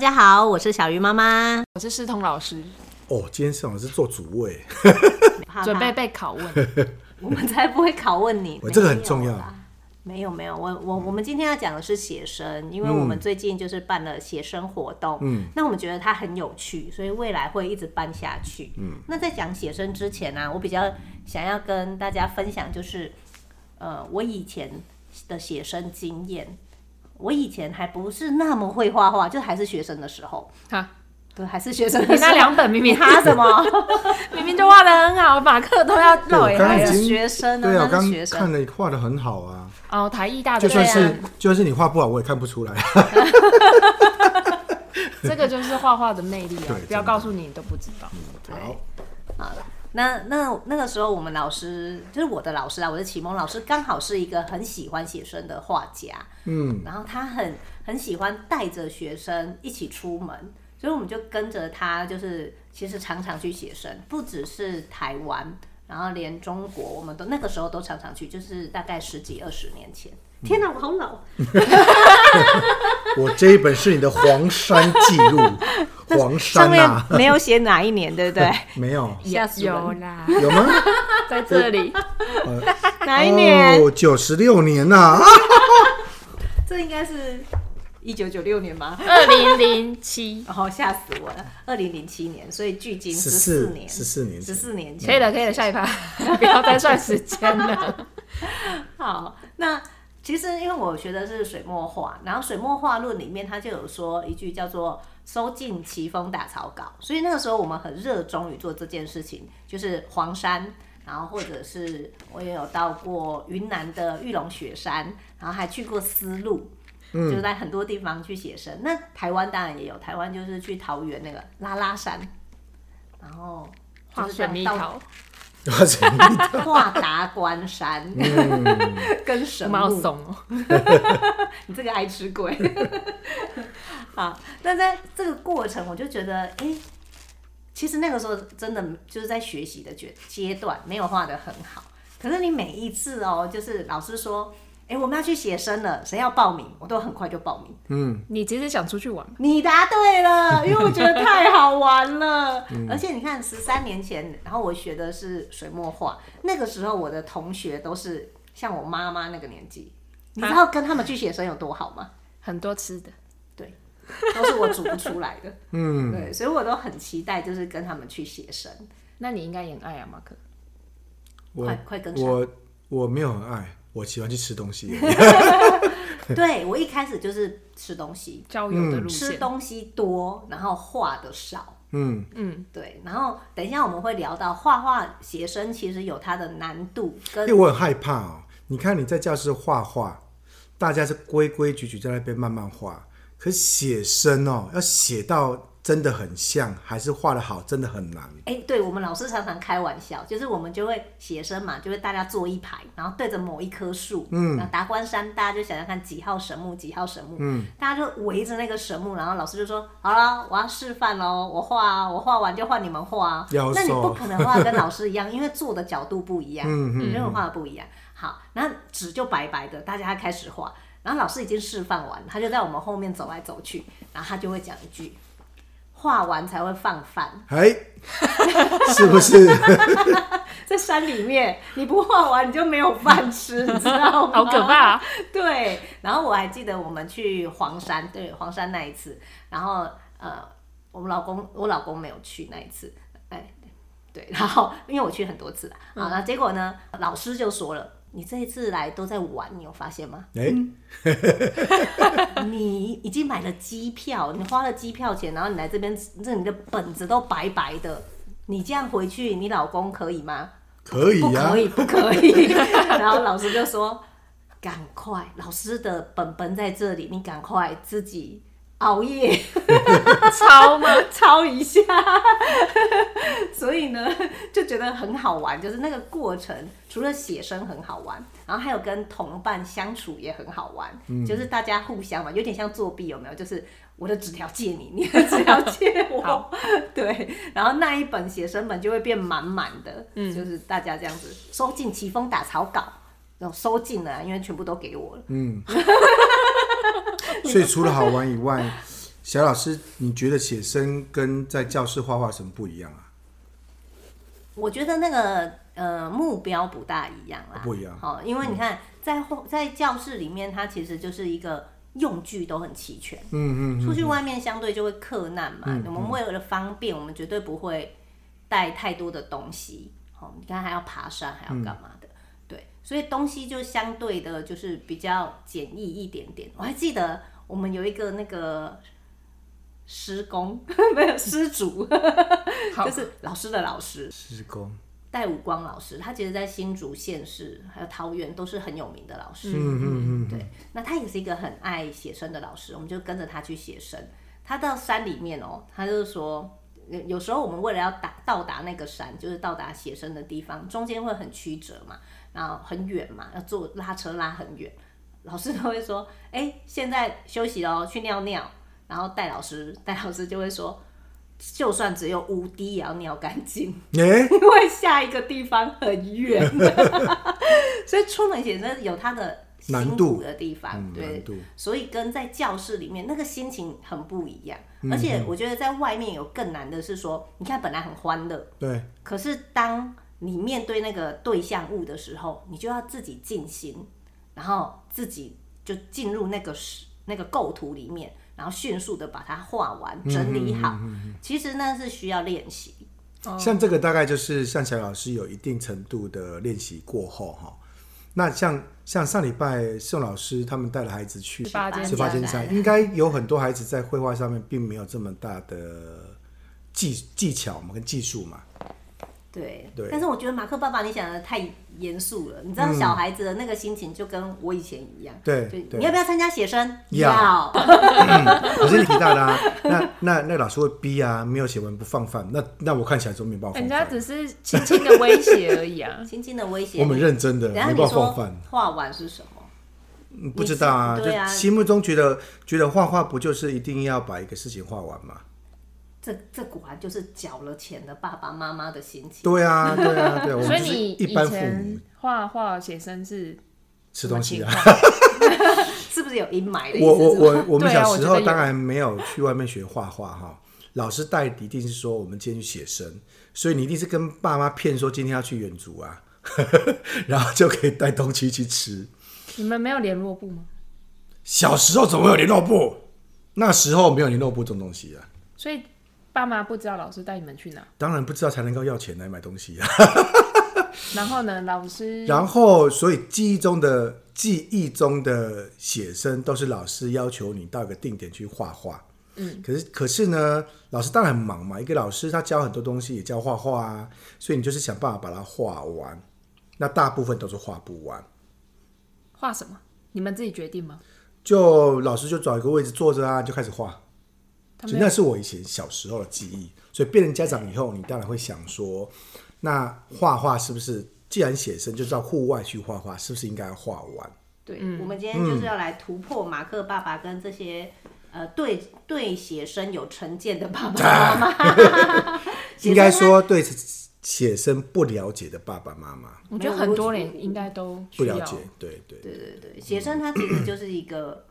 家好，我是小鱼妈妈，我是世彤老师。哦，今天世彤老师做主位，准备被拷问。我们才不会拷问你，我这个很重要。没有没有，我我我们今天要讲的是写生，因为我们最近就是办了写生活动，嗯，那我们觉得它很有趣，所以未来会一直办下去。嗯，那在讲写生之前呢、啊，我比较想要跟大家分享，就是呃，我以前的写生经验。我以前还不是那么会画画，就还是学生的时候。哈，对，还是学生的时候。你那两本明明他什么？明明就画的很好，马克都要绕一下。还是学生呢？对啊，我刚看了画的很好啊。哦，台艺大的。就算是就算是你画不好，我也看不出来。这个就是画画的魅力啊！不要告诉你，你都不知道。好，好了。那那那个时候，我们老师就是我的老师啊，我的启蒙老师刚好是一个很喜欢写生的画家，嗯，然后他很很喜欢带着学生一起出门，所以我们就跟着他，就是其实常常去写生，不只是台湾，然后连中国，我们都那个时候都常常去，就是大概十几二十年前。天哪，我好老！我这一本是你的黄山记录，黄山啊，没有写哪一年，对不对？没有。有啦，有吗？在这里，哪一年？哦，九十六年呐。这应该是一九九六年吗？二零零七，然 后吓死我了，二零零七年，所以距今十四年，十四年，十四年前。可以了，可以了，下一趴，不要再算时间了。好，那。其实，因为我学的是水墨画，然后《水墨画论》里面他就有说一句叫做“收尽奇峰打草稿”，所以那个时候我们很热衷于做这件事情，就是黄山，然后或者是我也有到过云南的玉龙雪山，然后还去过丝路，嗯，就是在很多地方去写生。那台湾当然也有，台湾就是去桃园那个拉拉山，然后就是水蜜桃。画达官山，嗯、跟神木松，你这个爱吃鬼。好，那在这个过程，我就觉得，哎、欸，其实那个时候真的就是在学习的阶阶段，没有画的很好。可是你每一次哦，就是老师说。哎、欸，我们要去写生了，谁要报名？我都很快就报名。嗯，你其实想出去玩？你答对了，因为我觉得太好玩了。嗯、而且你看，十三年前，然后我学的是水墨画，那个时候我的同学都是像我妈妈那个年纪，你知道跟他们去写生有多好吗？很多吃的，对，都是我煮不出来的。嗯，对，所以我都很期待，就是跟他们去写生。那你应该也很爱啊，马克。我快快跟上。我我没有很爱。我喜欢去吃东西。对，我一开始就是吃东西，交友的路线，吃东西多，然后画的少。嗯嗯，对。然后等一下我们会聊到画画写生，其实有它的难度跟。因为我很害怕哦。你看你在教室画画，大家是规规矩矩在那边慢慢画，可是写生哦，要写到。真的很像，还是画的好，真的很难。哎、欸，对，我们老师常常开玩笑，就是我们就会写生嘛，就会大家坐一排，然后对着某一棵树，嗯，那达官山，大家就想想看几号神木，几号神木，嗯，大家就围着那个神木，然后老师就说：“好了，我要示范喽，我画啊，我画完就换你们画啊。”那你不可能画跟老师一样，因为坐的角度不一样，嗯嗯，因为画的不一样。好，然后纸就白白的，大家开始画，然后老师已经示范完，他就在我们后面走来走去，然后他就会讲一句。画完才会放饭，哎，是不是？在山里面，你不画完你就没有饭吃，你知道吗？好可怕啊！对，然后我还记得我们去黄山，对，黄山那一次，然后呃，我们老公，我老公没有去那一次，哎，对，然后因为我去很多次了，好，那结果呢，老师就说了。你这一次来都在玩，你有发现吗？哎、欸，你已经买了机票，你花了机票钱，然后你来这边，这你的本子都白白的。你这样回去，你老公可以吗？可以呀、啊，不可以，不可以。然后老师就说：“赶快，老师的本本在这里，你赶快自己。”熬夜 抄吗？抄一下，所以呢，就觉得很好玩。就是那个过程，除了写生很好玩，然后还有跟同伴相处也很好玩。嗯、就是大家互相嘛，有点像作弊，有没有？就是我的纸条借你，你的纸条借我。对，然后那一本写生本就会变满满的。嗯，就是大家这样子收进奇峰打草稿，然后收进了，因为全部都给我了。嗯。所以除了好玩以外，小老师，你觉得写生跟在教室画画什么不一样啊？我觉得那个呃目标不大一样啦，不一样。好，因为你看在在教室里面，它其实就是一个用具都很齐全。嗯嗯。出去外面相对就会克难嘛。我们为了方便，我们绝对不会带太多的东西。好，你看还要爬山，还要干嘛的？对，所以东西就相对的就是比较简易一点点。我还记得我们有一个那个。师公没有师主，就是老师的老师。师公戴武光老师，他其实，在新竹县市还有桃园都是很有名的老师。嗯嗯嗯，对。那他也是一个很爱写生的老师，我们就跟着他去写生。他到山里面哦，他就是说，有时候我们为了要达到达那个山，就是到达写生的地方，中间会很曲折嘛，然后很远嘛，要坐拉车拉很远。老师都会说：“哎，现在休息喽，去尿尿。”然后戴老师，戴老师就会说，就算只有五滴也要尿干净，欸、因为下一个地方很远，所以出门写真有它的辛苦的地方，难度，对，嗯、所以跟在教室里面那个心情很不一样。而且我觉得在外面有更难的是说，你看本来很欢乐，对，可是当你面对那个对象物的时候，你就要自己静心，然后自己就进入那个那个构图里面。然后迅速的把它画完，整理好。嗯嗯嗯嗯、其实那是需要练习。像这个大概就是像小老师有一定程度的练习过后哈。那像像上礼拜宋老师他们带了孩子去十八尖山，应该有很多孩子在绘画上面并没有这么大的技技巧嘛，跟技术嘛。对，对，但是我觉得马克爸爸，你想的太严肃了。你知道小孩子的那个心情就跟我以前一样。对，你要不要参加写生？要。可是你提到的啊，那那那老师会逼啊，没有写完不放饭。那那我看起来就没办法。人家只是轻轻的威胁而已啊，轻轻的威胁。我们认真的，没办法放饭。画完是什么？不知道啊，就心目中觉得觉得画画不就是一定要把一个事情画完吗？这这果然就是缴了钱的爸爸妈妈的心情。对啊，对啊，对啊。所以你以前画画写生是吃东西啊？是不是有阴霾的？我我我我们小时候当然没有去外面学画画哈，老师带一定是说我们今天去写生，所以你一定是跟爸妈骗说今天要去远足啊，然后就可以带东西去吃。你们没有联络簿吗？小时候怎么会有联络簿？那时候没有联络簿这种东西啊，所以。爸妈不知道老师带你们去哪？当然不知道，才能够要钱来买东西啊。然后呢，老师？然后，所以记忆中的记忆中的写生都是老师要求你到一个定点去画画。嗯，可是可是呢，老师当然很忙嘛，一个老师他教很多东西，也教画画啊，所以你就是想办法把它画完。那大部分都是画不完。画什么？你们自己决定吗？就老师就找一个位置坐着啊，就开始画。所以那是我以前小时候的记忆，所以变成家长以后，你当然会想说，那画画是不是既然写生就到户外去画画，是不是应该要画完？对，嗯、我们今天就是要来突破马克爸爸跟这些、嗯、呃对对写生有成见的爸爸妈妈，应该说对写生不了解的爸爸妈妈，我觉得很多人应该都不了解。对对对对对，写生它其实就是一个。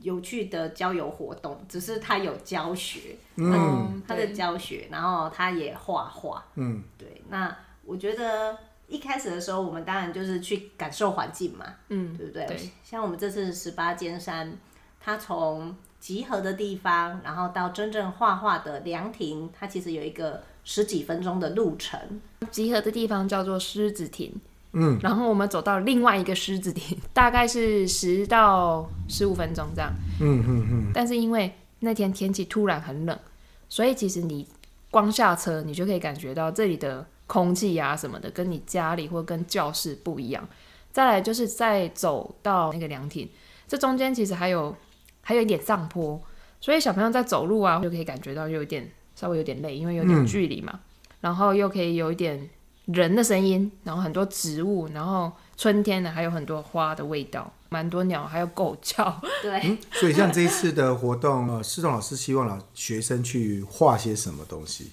有趣的交友活动，只是他有教学，嗯，他的教学，然后他也画画，嗯，对。那我觉得一开始的时候，我们当然就是去感受环境嘛，嗯，对不对？对。像我们这次十八尖山，它从集合的地方，然后到真正画画的凉亭，它其实有一个十几分钟的路程。集合的地方叫做狮子亭。嗯，然后我们走到另外一个狮子亭，大概是十到十五分钟这样。嗯嗯嗯。但是因为那天天气突然很冷，所以其实你光下车，你就可以感觉到这里的空气啊什么的，跟你家里或跟教室不一样。再来就是再走到那个凉亭，这中间其实还有还有一点上坡，所以小朋友在走路啊就可以感觉到有点稍微有点累，因为有点距离嘛。嗯、然后又可以有一点。人的声音，然后很多植物，然后春天呢还有很多花的味道，蛮多鸟，还有狗叫。对、嗯，所以像这一次的活动，呃，施栋老师希望老学生去画些什么东西？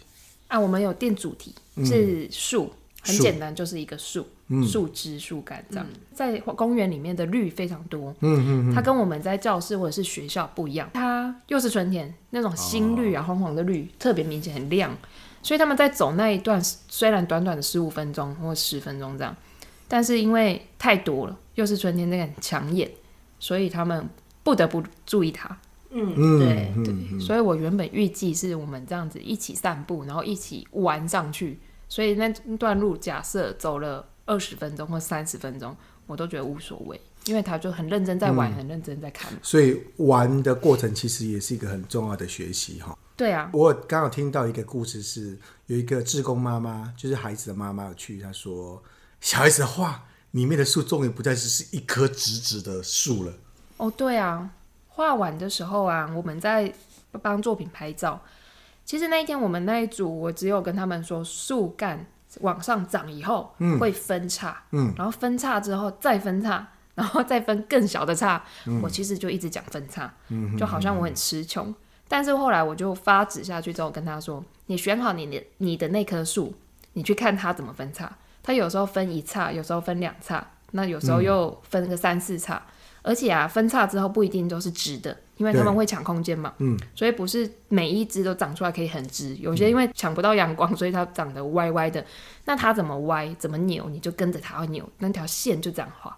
啊，我们有定主题是树，嗯、很简单，就是一个树。树枝、树干这样。在公园里面的绿非常多，嗯嗯，它跟我们在教室或者是学校不一样，它又是春天那种新绿啊，黄黄的绿特别明显，很亮。所以他们在走那一段，虽然短短的十五分钟或十分钟这样，但是因为太多了，又是春天，那个很抢眼，所以他们不得不注意它。嗯，对对，所以我原本预计是我们这样子一起散步，然后一起玩上去，所以那段路假设走了二十分钟或三十分钟，我都觉得无所谓，因为他就很认真在玩，嗯、很认真在看。所以玩的过程其实也是一个很重要的学习哈。对啊，我刚好听到一个故事是，是有一个志工妈妈，就是孩子的妈妈去，她说小孩子的画里面的树终于不再是是一棵直直的树了。哦，对啊。画完的时候啊，我们在帮作品拍照。其实那一天我们那一组，我只有跟他们说，树干往上长以后会分叉，嗯，然后分叉之后再分叉，然后再分更小的叉。嗯，我其实就一直讲分叉，嗯，就好像我很词穷。但是后来我就发纸下去之后跟他说：“你选好你的你的那棵树，你去看它怎么分叉。它有时候分一叉，有时候分两叉，那有时候又分个三四叉。”而且啊，分叉之后不一定都是直的，因为他们会抢空间嘛。嗯，所以不是每一只都长出来可以很直，有些因为抢不到阳光，所以它长得歪歪的。那它怎么歪，怎么扭，你就跟着它扭，那条线就这样画。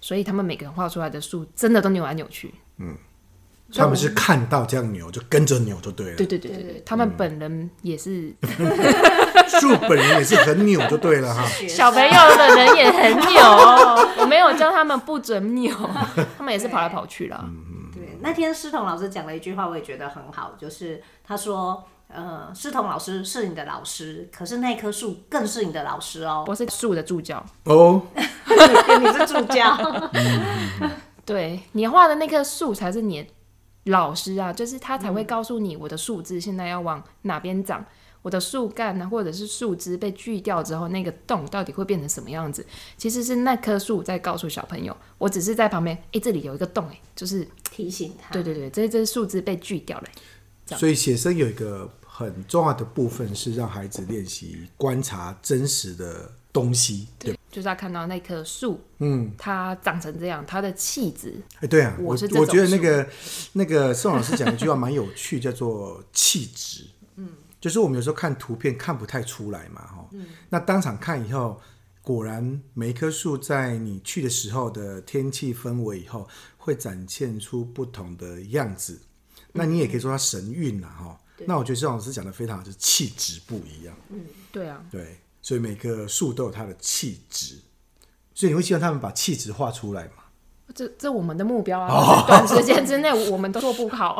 所以他们每个人画出来的树真的都扭来扭去。嗯。他们是看到这样扭就跟着扭就对了。对对对对对，他们本人也是，树本人也是很扭就对了哈。小朋友的人也很扭，我没有教他们不准扭，他们也是跑来跑去了。对，那天师彤老师讲了一句话，我也觉得很好，就是他说：“呃，师彤老师是你的老师，可是那棵树更是你的老师哦。”我是树的助教哦，你是助教。对，你画的那棵树才是你。老师啊，就是他才会告诉你我的树枝现在要往哪边长，嗯、我的树干呢，或者是树枝被锯掉之后，那个洞到底会变成什么样子？其实是那棵树在告诉小朋友，我只是在旁边，哎、欸，这里有一个洞，哎，就是提醒他。对对对，这这树枝被锯掉了。所以写生有一个很重要的部分是让孩子练习观察真实的东西，对。就是要看到那棵树，嗯，它长成这样，它的气质。哎、欸，对啊，我是我觉得那个那个宋老师讲一句话蛮有趣，叫做气质。嗯，就是我们有时候看图片看不太出来嘛，哈，嗯，那当场看以后，果然每一棵树在你去的时候的天气氛围以后，会展现出不同的样子。那你也可以说它神韵呐，哈。那我觉得宋老师讲的非常好，就是气质不一样。嗯，对啊，对。所以每个树都有它的气质，所以你会希望他们把气质画出来吗？这这我们的目标啊，短时间之内我们都做不好。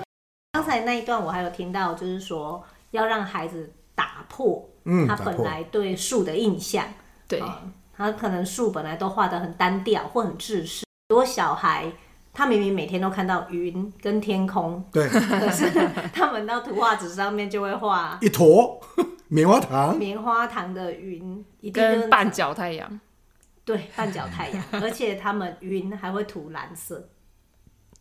刚才那一段我还有听到，就是说要让孩子打破他本来对树的印象。嗯、对、嗯，他可能树本来都画的很单调或很制式，很多小孩他明明每天都看到云跟天空，对，可是他们到图画纸上面就会画一坨。棉花糖，棉花糖的云，一跟半角太阳，对，半角太阳，而且他们云还会涂蓝色，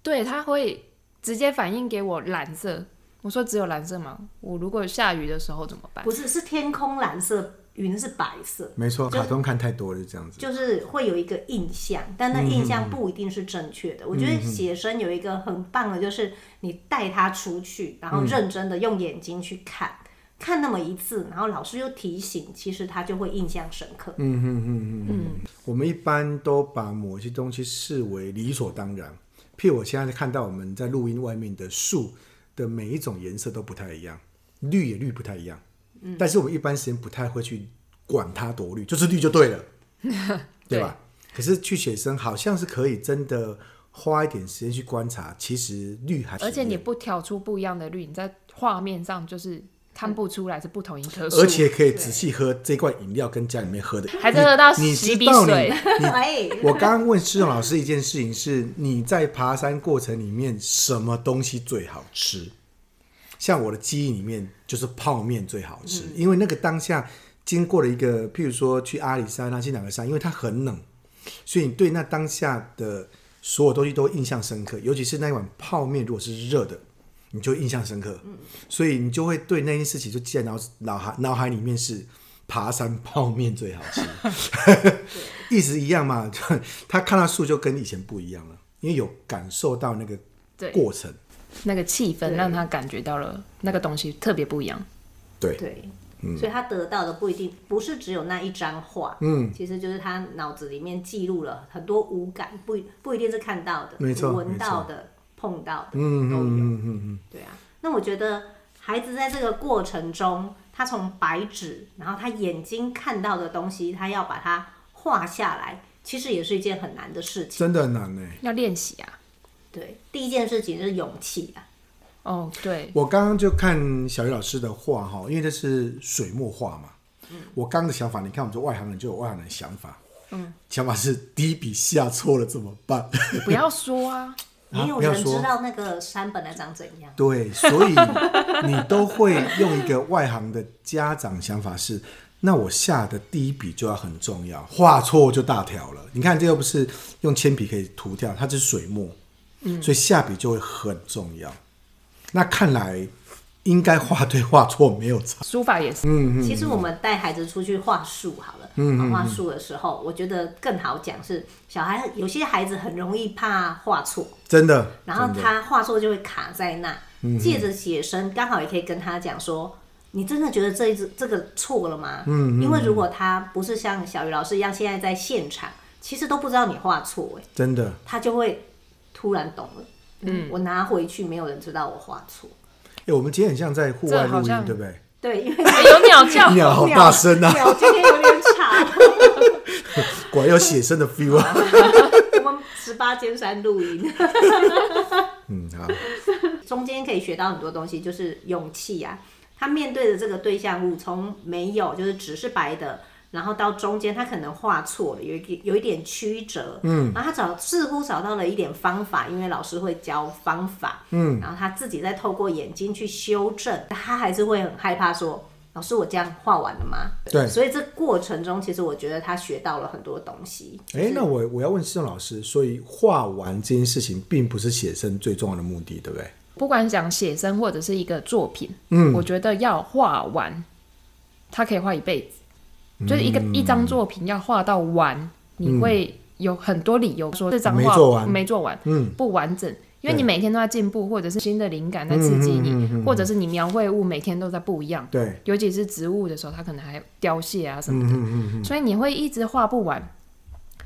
对，它会直接反映给我蓝色。我说只有蓝色吗？我如果下雨的时候怎么办？不是，是天空蓝色，云是白色。没错，卡通看太多了，这样子。就是会有一个印象，但那印象不一定是正确的。嗯、我觉得写生有一个很棒的，就是你带他出去，然后认真的用眼睛去看。嗯看那么一次，然后老师又提醒，其实他就会印象深刻。嗯嗯嗯嗯。我们一般都把某些东西视为理所当然。譬如我现在看到我们在录音外面的树的每一种颜色都不太一样，绿也绿不太一样。嗯。但是我们一般时间不太会去管它多绿，就是绿就对了，对吧？对。可是去写生好像是可以真的花一点时间去观察，其实绿还是。而且你不挑出不一样的绿，你在画面上就是。看不出来是不同一棵树，而且可以仔细喝这罐饮料，跟家里面喝的，还是喝到洗鼻水。你，你我刚刚问施勇老师一件事情是：你在爬山过程里面什么东西最好吃？像我的记忆里面就是泡面最好吃，嗯、因为那个当下经过了一个，譬如说去阿里山啊，去哪个山，因为它很冷，所以你对那当下的所有东西都印象深刻，尤其是那一碗泡面如果是热的。你就印象深刻，嗯，所以你就会对那件事情就记在脑脑海脑海里面是爬山泡面最好吃，一直一样嘛。他看到树就跟以前不一样了，因为有感受到那个过程，那个气氛让他感觉到了那个东西特别不一样。对。对。所以他得到的不一定不是只有那一张画，嗯，其实就是他脑子里面记录了很多五感，不不一定是看到的，没错，闻到的、碰到的，嗯都有，嗯嗯嗯，对啊。那我觉得孩子在这个过程中，他从白纸，然后他眼睛看到的东西，他要把它画下来，其实也是一件很难的事情，真的很难呢，要练习啊。对，第一件事情是勇气啊。哦，对，我刚刚就看小鱼老师的画哈，因为这是水墨画嘛。嗯，我刚刚的想法，你看我们这外行人就有外行人的想法。嗯，想法是第一笔下错了怎么办？不要说啊，没有人知道那个山本来长怎样。对，所以你都会用一个外行的家长想法是，那我下的第一笔就要很重要，画错就大条了。你看这又不是用铅笔可以涂掉，它是水墨，嗯，所以下笔就会很重要。那看来应该画对画错没有差，书法也是。嗯嗯。其实我们带孩子出去画树好了，嗯画树的时候，我觉得更好讲是小孩有些孩子很容易怕画错，真的。然后他画错就会卡在那，借着写生刚好也可以跟他讲说，你真的觉得这一支这个错了吗？嗯。因为如果他不是像小鱼老师一样现在在现场，其实都不知道你画错，哎，真的，他就会突然懂了。嗯，我拿回去，没有人知道我画错。我们今天很像在户外录音，对不对？对，因为有鸟叫，鸟好大声啊！鸟今天有点吵，果然有写生的 feel 啊！我们十八尖山录音，嗯，好。中间可以学到很多东西，就是勇气啊。他面对的这个对象物，从没有，就是只是白的。然后到中间，他可能画错了，有一有一点曲折，嗯，然后他找似乎找到了一点方法，因为老师会教方法，嗯，然后他自己再透过眼睛去修正，他还是会很害怕说，老师我这样画完了吗？对，所以这过程中，其实我觉得他学到了很多东西。哎、就是，那我我要问施仲老师，所以画完这件事情，并不是写生最重要的目的，对不对？不管讲写生或者是一个作品，嗯，我觉得要画完，他可以画一辈子。就是一个、嗯、一张作品要画到完，你会有很多理由说这张画没做完，没做完，嗯，不完整，因为你每天都在进步，或者是新的灵感在刺激你，嗯嗯嗯嗯、或者是你描绘物每天都在不一样，对，尤其是植物的时候，它可能还凋谢啊什么的，所以你会一直画不完，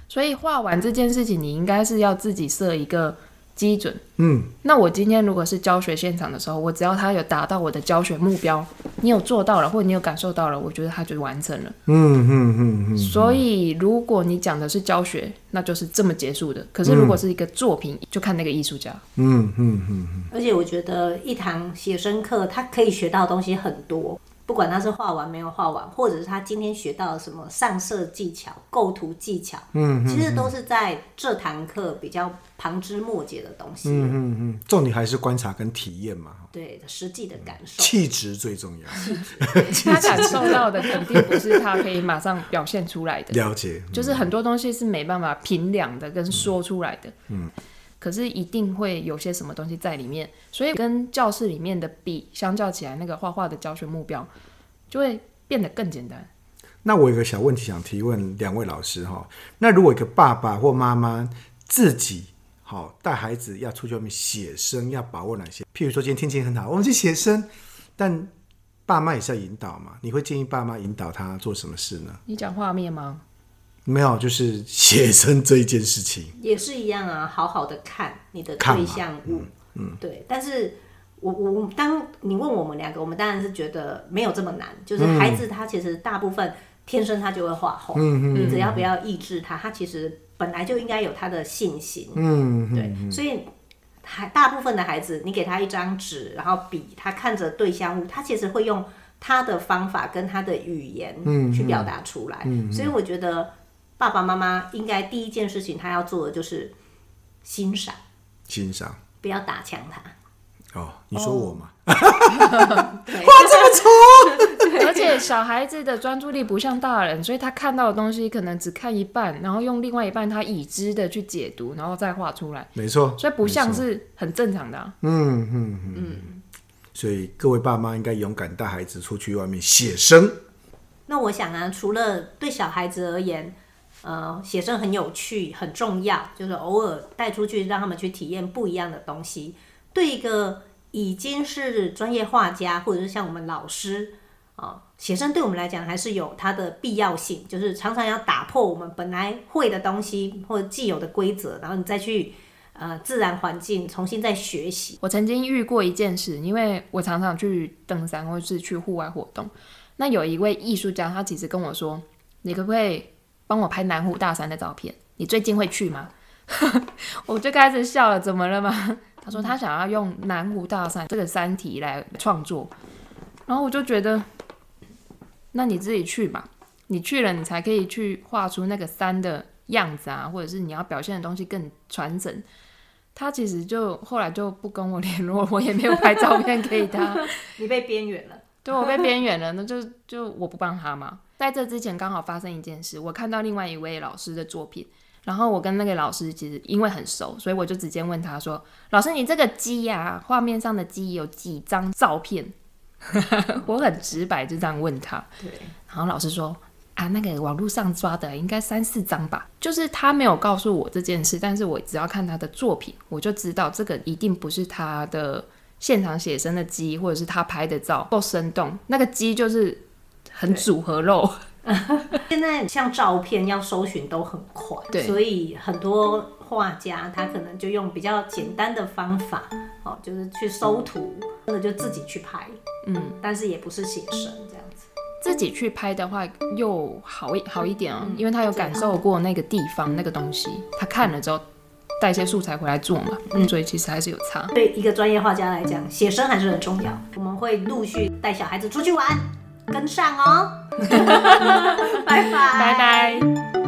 所以画完这件事情，你应该是要自己设一个。基准，嗯，那我今天如果是教学现场的时候，我只要他有达到我的教学目标，你有做到了，或者你有感受到了，我觉得他就完成了，嗯嗯嗯嗯。所以如果你讲的是教学，那就是这么结束的。可是如果是一个作品，嗯、就看那个艺术家，嗯嗯嗯嗯。而且我觉得一堂写生课，他可以学到的东西很多。不管他是画完没有画完，或者是他今天学到了什么上色技巧、构图技巧，嗯，其实都是在这堂课比较旁枝末节的东西。嗯嗯嗯，重点还是观察跟体验嘛。对，实际的感受。气质最重要。他感受到的肯定不是他可以马上表现出来的。了解。就是很多东西是没办法评量的，跟说出来的。嗯。可是一定会有些什么东西在里面，所以跟教室里面的比相较起来，那个画画的教学目标就会变得更简单。那我有个小问题想提问两位老师哈，那如果一个爸爸或妈妈自己好带孩子要出去外面写生，要把握哪些？譬如说今天天气很好，我们去写生，但爸妈也是要引导嘛？你会建议爸妈引导他做什么事呢？你讲画面吗？没有，就是写生这一件事情 也是一样啊，好好的看你的对象物，嗯，嗯对。但是我我当你问我们两个，我们当然是觉得没有这么难，就是孩子他其实大部分天生他就会画画，嗯，你只要不要抑制他，他其实本来就应该有他的信心，嗯，对。所以还大部分的孩子，你给他一张纸，然后笔，他看着对象物，他其实会用他的方法跟他的语言，嗯，去表达出来，嗯，所以我觉得。爸爸妈妈应该第一件事情，他要做的就是欣赏，欣赏，不要打枪他。哦，你说我吗？画这么粗，而且小孩子的专注力不像大人，所以他看到的东西可能只看一半，然后用另外一半他已知的去解读，然后再画出来。没错，所以不像是很正常的啊。嗯嗯嗯。所以各位爸妈应该勇敢带孩子出去外面写生。那我想啊，除了对小孩子而言，呃，写生很有趣、很重要，就是偶尔带出去让他们去体验不一样的东西。对一个已经是专业画家，或者是像我们老师啊，写生对我们来讲还是有它的必要性，就是常常要打破我们本来会的东西或者既有的规则，然后你再去呃自然环境重新再学习。我曾经遇过一件事，因为我常常去登山或是去户外活动。那有一位艺术家，他其实跟我说：“你可不可以帮我拍南湖大山的照片？你最近会去吗？” 我就开始笑了，怎么了吗？他 说他想要用南湖大山这个山体来创作，然后我就觉得，那你自己去吧，你去了，你才可以去画出那个山的样子啊，或者是你要表现的东西更传神。他其实就后来就不跟我联络，我也没有拍照片给他。你被边缘了。对，我被边缘了，那就就我不帮他嘛。在这之前刚好发生一件事，我看到另外一位老师的作品，然后我跟那个老师其实因为很熟，所以我就直接问他说：“老师，你这个鸡呀，画面上的鸡有几张照片？” 我很直白就这样问他。对。然后老师说：“啊，那个网络上抓的应该三四张吧。”就是他没有告诉我这件事，但是我只要看他的作品，我就知道这个一定不是他的。现场写生的鸡，或者是他拍的照够生动，那个鸡就是很组合肉。现在像照片要搜寻都很快，对，所以很多画家他可能就用比较简单的方法，哦，就是去搜图，或者就自己去拍，嗯，但是也不是写生这样子。自己去拍的话又好一好一点哦，因为他有感受过那个地方那个东西，他看了之后。带一些素材回来做嘛，嗯，所以其实还是有差。对一个专业画家来讲，写生还是很重要。我们会陆续带小孩子出去玩，跟上哦。拜拜，拜拜。